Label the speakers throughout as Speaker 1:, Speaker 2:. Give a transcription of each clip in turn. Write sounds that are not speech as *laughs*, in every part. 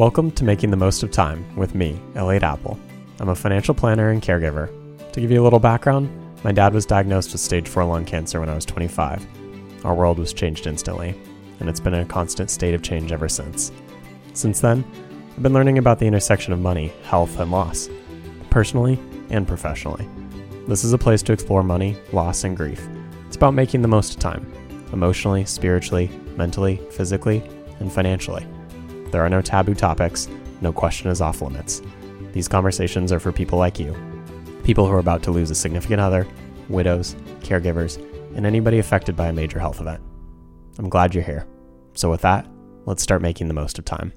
Speaker 1: Welcome to Making the Most of Time with me, Elliot Appel. I'm a financial planner and caregiver. To give you a little background, my dad was diagnosed with stage 4 lung cancer when I was 25. Our world was changed instantly, and it's been a constant state of change ever since. Since then, I've been learning about the intersection of money, health, and loss, personally and professionally. This is a place to explore money, loss, and grief. It's about making the most of time, emotionally, spiritually, mentally, physically, and financially. There are no taboo topics, no question is off limits. These conversations are for people like you, people who are about to lose a significant other, widows, caregivers, and anybody affected by a major health event. I'm glad you're here. So, with that, let's start making the most of time.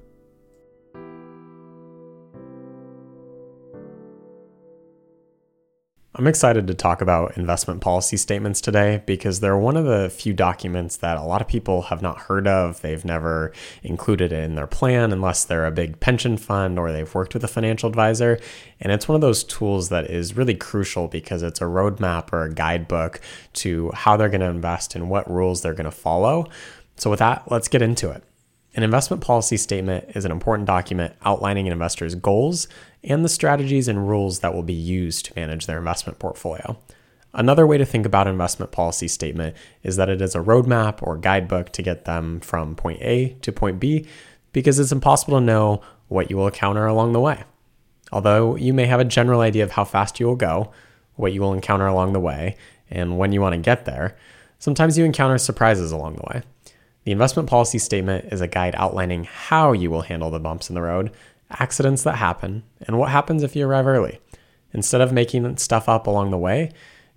Speaker 1: I'm excited to talk about investment policy statements today because they're one of the few documents that a lot of people have not heard of. They've never included it in their plan unless they're a big pension fund or they've worked with a financial advisor. And it's one of those tools that is really crucial because it's a roadmap or a guidebook to how they're going to invest and what rules they're going to follow. So, with that, let's get into it. An investment policy statement is an important document outlining an investor's goals and the strategies and rules that will be used to manage their investment portfolio. Another way to think about investment policy statement is that it is a roadmap or guidebook to get them from point A to point B because it's impossible to know what you will encounter along the way. Although you may have a general idea of how fast you will go, what you will encounter along the way, and when you want to get there, sometimes you encounter surprises along the way. The investment policy statement is a guide outlining how you will handle the bumps in the road, accidents that happen, and what happens if you arrive early. Instead of making stuff up along the way,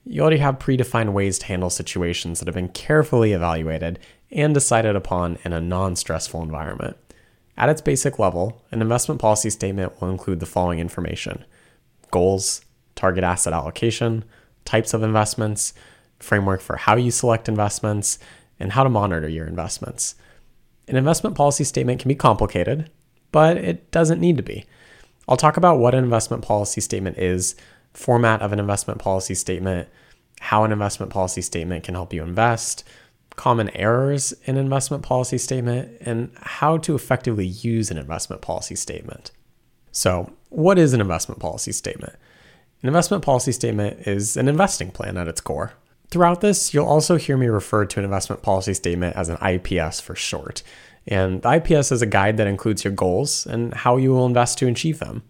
Speaker 1: you already have predefined ways to handle situations that have been carefully evaluated and decided upon in a non stressful environment. At its basic level, an investment policy statement will include the following information goals, target asset allocation, types of investments, framework for how you select investments, and how to monitor your investments. An investment policy statement can be complicated, but it doesn't need to be. I'll talk about what an investment policy statement is, format of an investment policy statement, how an investment policy statement can help you invest, common errors in investment policy statement, and how to effectively use an investment policy statement. So, what is an investment policy statement? An investment policy statement is an investing plan at its core. Throughout this, you'll also hear me refer to an investment policy statement as an IPS for short. And the IPS is a guide that includes your goals and how you will invest to achieve them.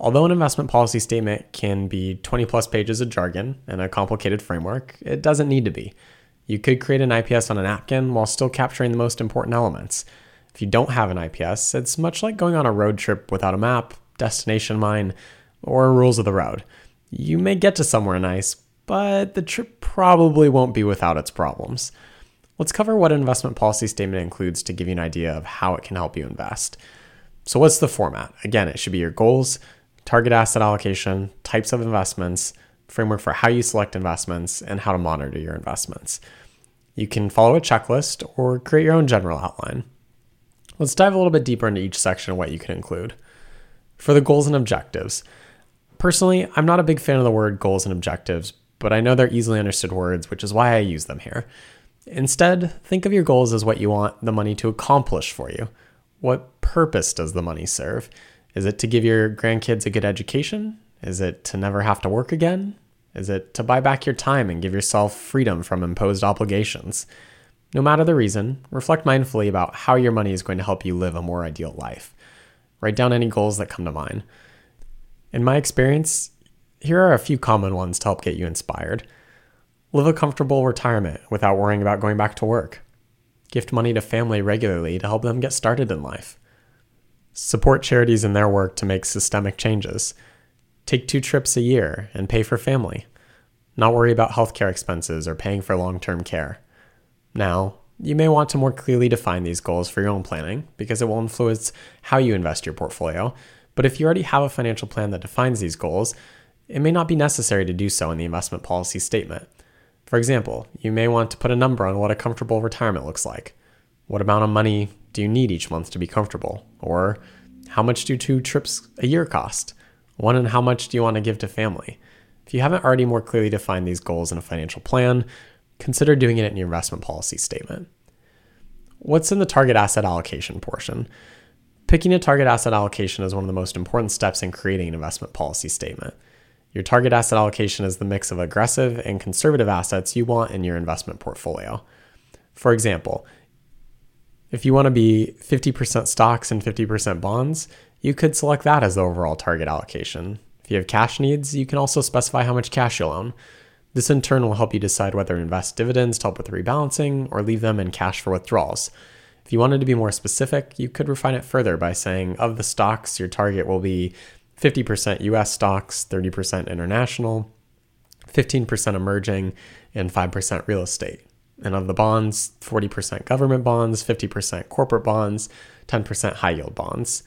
Speaker 1: Although an investment policy statement can be 20 plus pages of jargon and a complicated framework, it doesn't need to be. You could create an IPS on a napkin while still capturing the most important elements. If you don't have an IPS, it's much like going on a road trip without a map, destination line, or rules of the road. You may get to somewhere nice, but the trip probably won't be without its problems. Let's cover what an investment policy statement includes to give you an idea of how it can help you invest. So, what's the format? Again, it should be your goals, target asset allocation, types of investments, framework for how you select investments, and how to monitor your investments. You can follow a checklist or create your own general outline. Let's dive a little bit deeper into each section of what you can include. For the goals and objectives, personally, I'm not a big fan of the word goals and objectives but I know they're easily understood words, which is why I use them here. Instead, think of your goals as what you want the money to accomplish for you. What purpose does the money serve? Is it to give your grandkids a good education? Is it to never have to work again? Is it to buy back your time and give yourself freedom from imposed obligations? No matter the reason, reflect mindfully about how your money is going to help you live a more ideal life. Write down any goals that come to mind. In my experience, here are a few common ones to help get you inspired. Live a comfortable retirement without worrying about going back to work. Gift money to family regularly to help them get started in life. Support charities in their work to make systemic changes. Take two trips a year and pay for family. Not worry about healthcare expenses or paying for long term care. Now, you may want to more clearly define these goals for your own planning because it will influence how you invest your portfolio. But if you already have a financial plan that defines these goals, it may not be necessary to do so in the investment policy statement. For example, you may want to put a number on what a comfortable retirement looks like. What amount of money do you need each month to be comfortable? Or how much do two trips a year cost? One, and how much do you want to give to family? If you haven't already more clearly defined these goals in a financial plan, consider doing it in your investment policy statement. What's in the target asset allocation portion? Picking a target asset allocation is one of the most important steps in creating an investment policy statement. Your target asset allocation is the mix of aggressive and conservative assets you want in your investment portfolio. For example, if you want to be 50% stocks and 50% bonds, you could select that as the overall target allocation. If you have cash needs, you can also specify how much cash you'll own. This in turn will help you decide whether to invest dividends to help with rebalancing or leave them in cash for withdrawals. If you wanted to be more specific, you could refine it further by saying of the stocks, your target will be 50% US stocks, 30% international, 15% emerging, and 5% real estate. And of the bonds, 40% government bonds, 50% corporate bonds, 10% high yield bonds.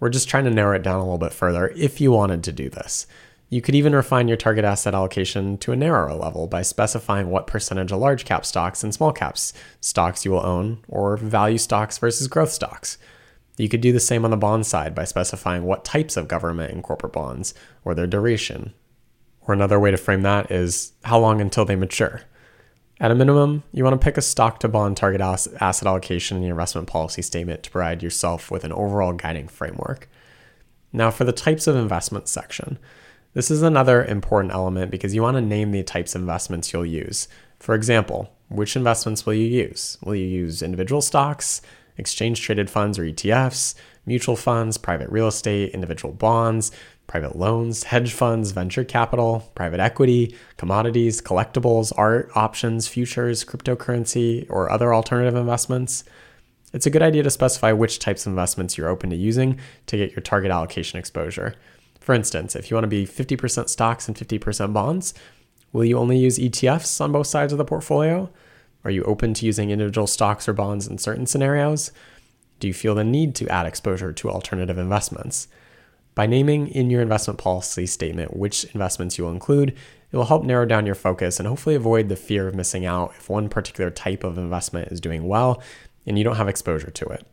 Speaker 1: We're just trying to narrow it down a little bit further if you wanted to do this. You could even refine your target asset allocation to a narrower level by specifying what percentage of large cap stocks and small caps stocks you will own, or value stocks versus growth stocks. You could do the same on the bond side by specifying what types of government and corporate bonds, or their duration. Or another way to frame that is how long until they mature. At a minimum, you want to pick a stock to bond target asset allocation in your investment policy statement to provide yourself with an overall guiding framework. Now, for the types of investments section, this is another important element because you want to name the types of investments you'll use. For example, which investments will you use? Will you use individual stocks, exchange traded funds or ETFs, mutual funds, private real estate, individual bonds, private loans, hedge funds, venture capital, private equity, commodities, collectibles, art, options, futures, cryptocurrency, or other alternative investments? It's a good idea to specify which types of investments you're open to using to get your target allocation exposure. For instance, if you want to be 50% stocks and 50% bonds, will you only use ETFs on both sides of the portfolio? Are you open to using individual stocks or bonds in certain scenarios? Do you feel the need to add exposure to alternative investments? By naming in your investment policy statement which investments you will include, it will help narrow down your focus and hopefully avoid the fear of missing out if one particular type of investment is doing well and you don't have exposure to it.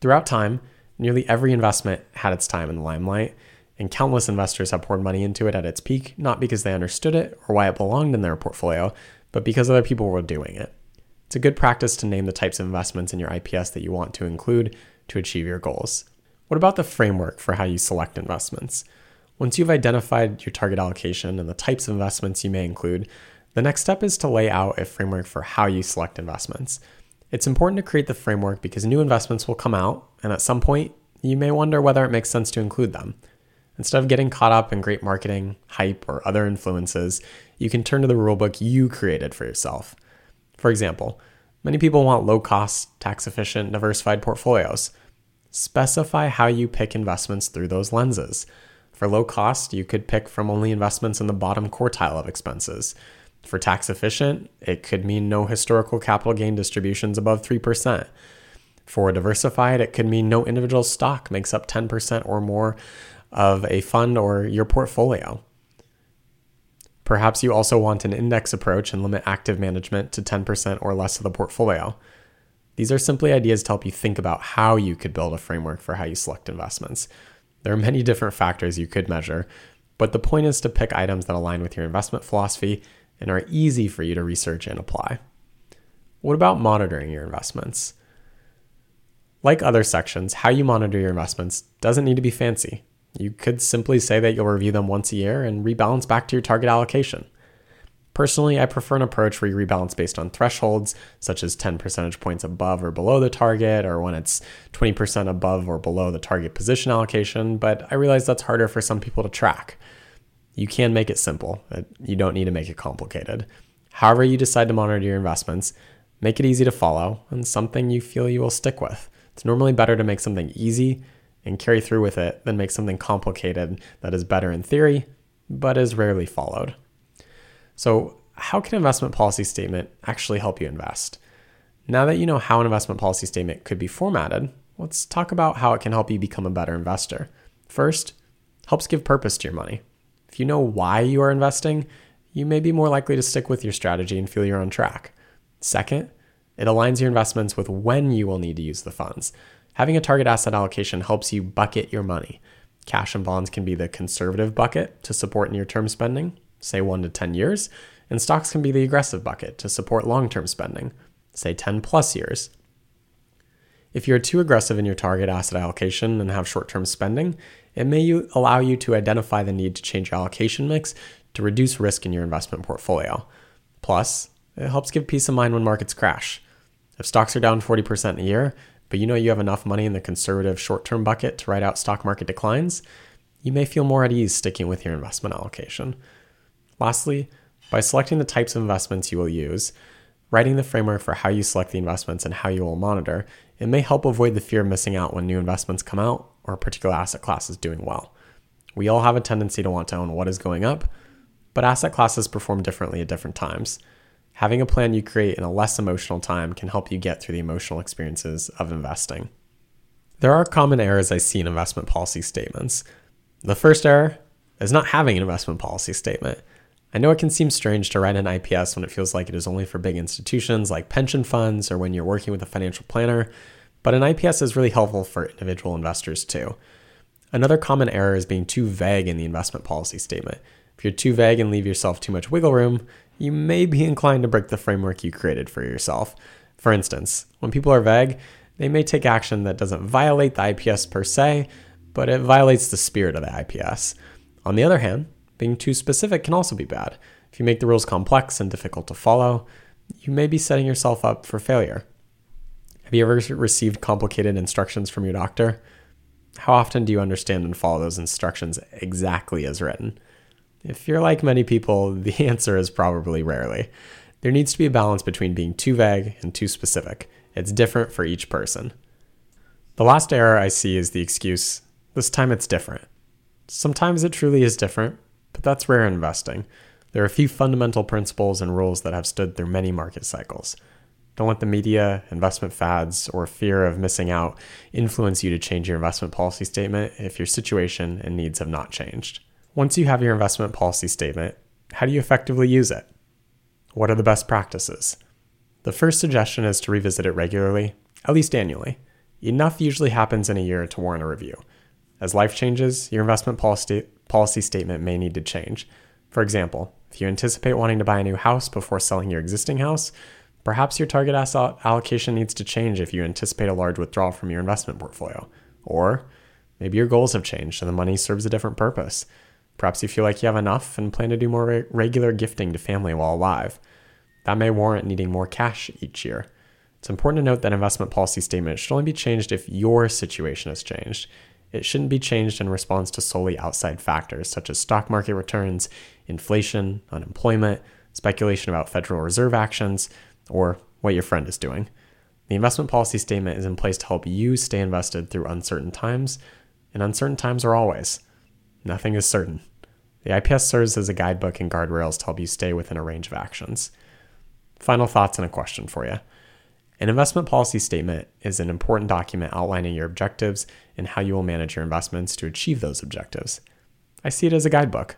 Speaker 1: Throughout time, nearly every investment had its time in the limelight, and countless investors have poured money into it at its peak, not because they understood it or why it belonged in their portfolio, but because other people were doing it. It's a good practice to name the types of investments in your IPS that you want to include to achieve your goals. What about the framework for how you select investments? Once you've identified your target allocation and the types of investments you may include, the next step is to lay out a framework for how you select investments. It's important to create the framework because new investments will come out, and at some point, you may wonder whether it makes sense to include them. Instead of getting caught up in great marketing, hype, or other influences, you can turn to the rulebook you created for yourself. For example, many people want low cost, tax efficient, diversified portfolios. Specify how you pick investments through those lenses. For low cost, you could pick from only investments in the bottom quartile of expenses. For tax efficient, it could mean no historical capital gain distributions above 3%. For diversified, it could mean no individual stock makes up 10% or more of a fund or your portfolio. Perhaps you also want an index approach and limit active management to 10% or less of the portfolio. These are simply ideas to help you think about how you could build a framework for how you select investments. There are many different factors you could measure, but the point is to pick items that align with your investment philosophy and are easy for you to research and apply. What about monitoring your investments? Like other sections, how you monitor your investments doesn't need to be fancy. You could simply say that you'll review them once a year and rebalance back to your target allocation. Personally, I prefer an approach where you rebalance based on thresholds, such as 10 percentage points above or below the target, or when it's 20% above or below the target position allocation, but I realize that's harder for some people to track. You can make it simple, uh, you don't need to make it complicated. However, you decide to monitor your investments, make it easy to follow and something you feel you will stick with. It's normally better to make something easy and carry through with it than make something complicated that is better in theory, but is rarely followed. So, how can investment policy statement actually help you invest? Now that you know how an investment policy statement could be formatted, let's talk about how it can help you become a better investor. First, helps give purpose to your money. If you know why you are investing, you may be more likely to stick with your strategy and feel you're on track. Second, it aligns your investments with when you will need to use the funds. Having a target asset allocation helps you bucket your money. Cash and bonds can be the conservative bucket to support near term spending, say 1 to 10 years, and stocks can be the aggressive bucket to support long term spending, say 10 plus years. If you're too aggressive in your target asset allocation and have short term spending, it may allow you to identify the need to change your allocation mix to reduce risk in your investment portfolio. Plus, it helps give peace of mind when markets crash. If stocks are down 40% a year, but you know you have enough money in the conservative short term bucket to ride out stock market declines, you may feel more at ease sticking with your investment allocation. Lastly, by selecting the types of investments you will use, writing the framework for how you select the investments and how you will monitor, it may help avoid the fear of missing out when new investments come out or a particular asset class is doing well. We all have a tendency to want to own what is going up, but asset classes perform differently at different times. Having a plan you create in a less emotional time can help you get through the emotional experiences of investing. There are common errors I see in investment policy statements. The first error is not having an investment policy statement. I know it can seem strange to write an IPS when it feels like it is only for big institutions like pension funds or when you're working with a financial planner, but an IPS is really helpful for individual investors too. Another common error is being too vague in the investment policy statement. If you're too vague and leave yourself too much wiggle room, you may be inclined to break the framework you created for yourself. For instance, when people are vague, they may take action that doesn't violate the IPS per se, but it violates the spirit of the IPS. On the other hand, being too specific can also be bad. If you make the rules complex and difficult to follow, you may be setting yourself up for failure. Have you ever received complicated instructions from your doctor? How often do you understand and follow those instructions exactly as written? If you're like many people, the *laughs* answer is probably rarely. There needs to be a balance between being too vague and too specific. It's different for each person. The last error I see is the excuse this time it's different. Sometimes it truly is different, but that's rare investing. There are a few fundamental principles and rules that have stood through many market cycles. Don't let the media, investment fads, or fear of missing out influence you to change your investment policy statement if your situation and needs have not changed. Once you have your investment policy statement, how do you effectively use it? What are the best practices? The first suggestion is to revisit it regularly, at least annually. Enough usually happens in a year to warrant a review. As life changes, your investment policy, policy statement may need to change. For example, if you anticipate wanting to buy a new house before selling your existing house, Perhaps your target asset allocation needs to change if you anticipate a large withdrawal from your investment portfolio. Or maybe your goals have changed and the money serves a different purpose. Perhaps you feel like you have enough and plan to do more re- regular gifting to family while alive. That may warrant needing more cash each year. It's important to note that investment policy statement should only be changed if your situation has changed. It shouldn't be changed in response to solely outside factors such as stock market returns, inflation, unemployment, speculation about Federal Reserve actions, or what your friend is doing. The investment policy statement is in place to help you stay invested through uncertain times, and uncertain times are always. Nothing is certain. The IPS serves as a guidebook and guardrails to help you stay within a range of actions. Final thoughts and a question for you. An investment policy statement is an important document outlining your objectives and how you will manage your investments to achieve those objectives. I see it as a guidebook.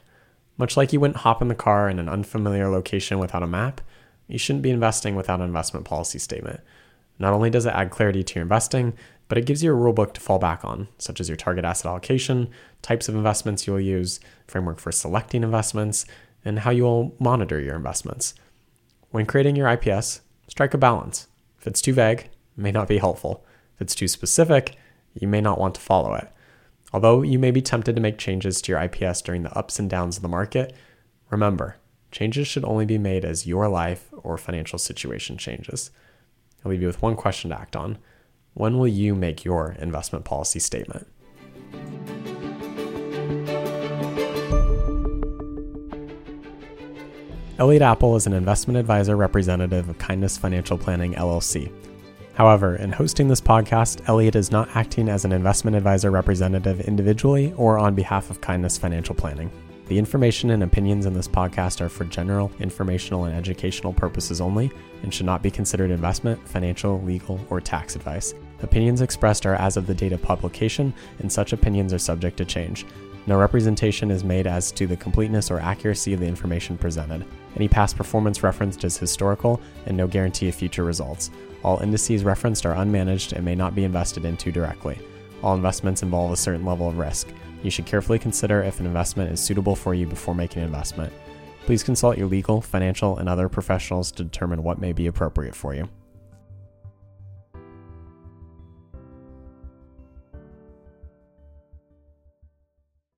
Speaker 1: Much like you wouldn't hop in the car in an unfamiliar location without a map, you shouldn't be investing without an investment policy statement. Not only does it add clarity to your investing, but it gives you a rulebook to fall back on, such as your target asset allocation, types of investments you'll use, framework for selecting investments, and how you will monitor your investments. When creating your IPS, strike a balance. If it's too vague, it may not be helpful. If it's too specific, you may not want to follow it. Although you may be tempted to make changes to your IPS during the ups and downs of the market, remember, Changes should only be made as your life or financial situation changes. I'll leave you with one question to act on. When will you make your investment policy statement? Elliot Appel is an investment advisor representative of Kindness Financial Planning LLC. However, in hosting this podcast, Elliot is not acting as an investment advisor representative individually or on behalf of Kindness Financial Planning. The information and opinions in this podcast are for general, informational, and educational purposes only and should not be considered investment, financial, legal, or tax advice. Opinions expressed are as of the date of publication, and such opinions are subject to change. No representation is made as to the completeness or accuracy of the information presented. Any past performance referenced is historical and no guarantee of future results. All indices referenced are unmanaged and may not be invested into directly. All investments involve a certain level of risk. You should carefully consider if an investment is suitable for you before making an investment. Please consult your legal, financial, and other professionals to determine what may be appropriate for you.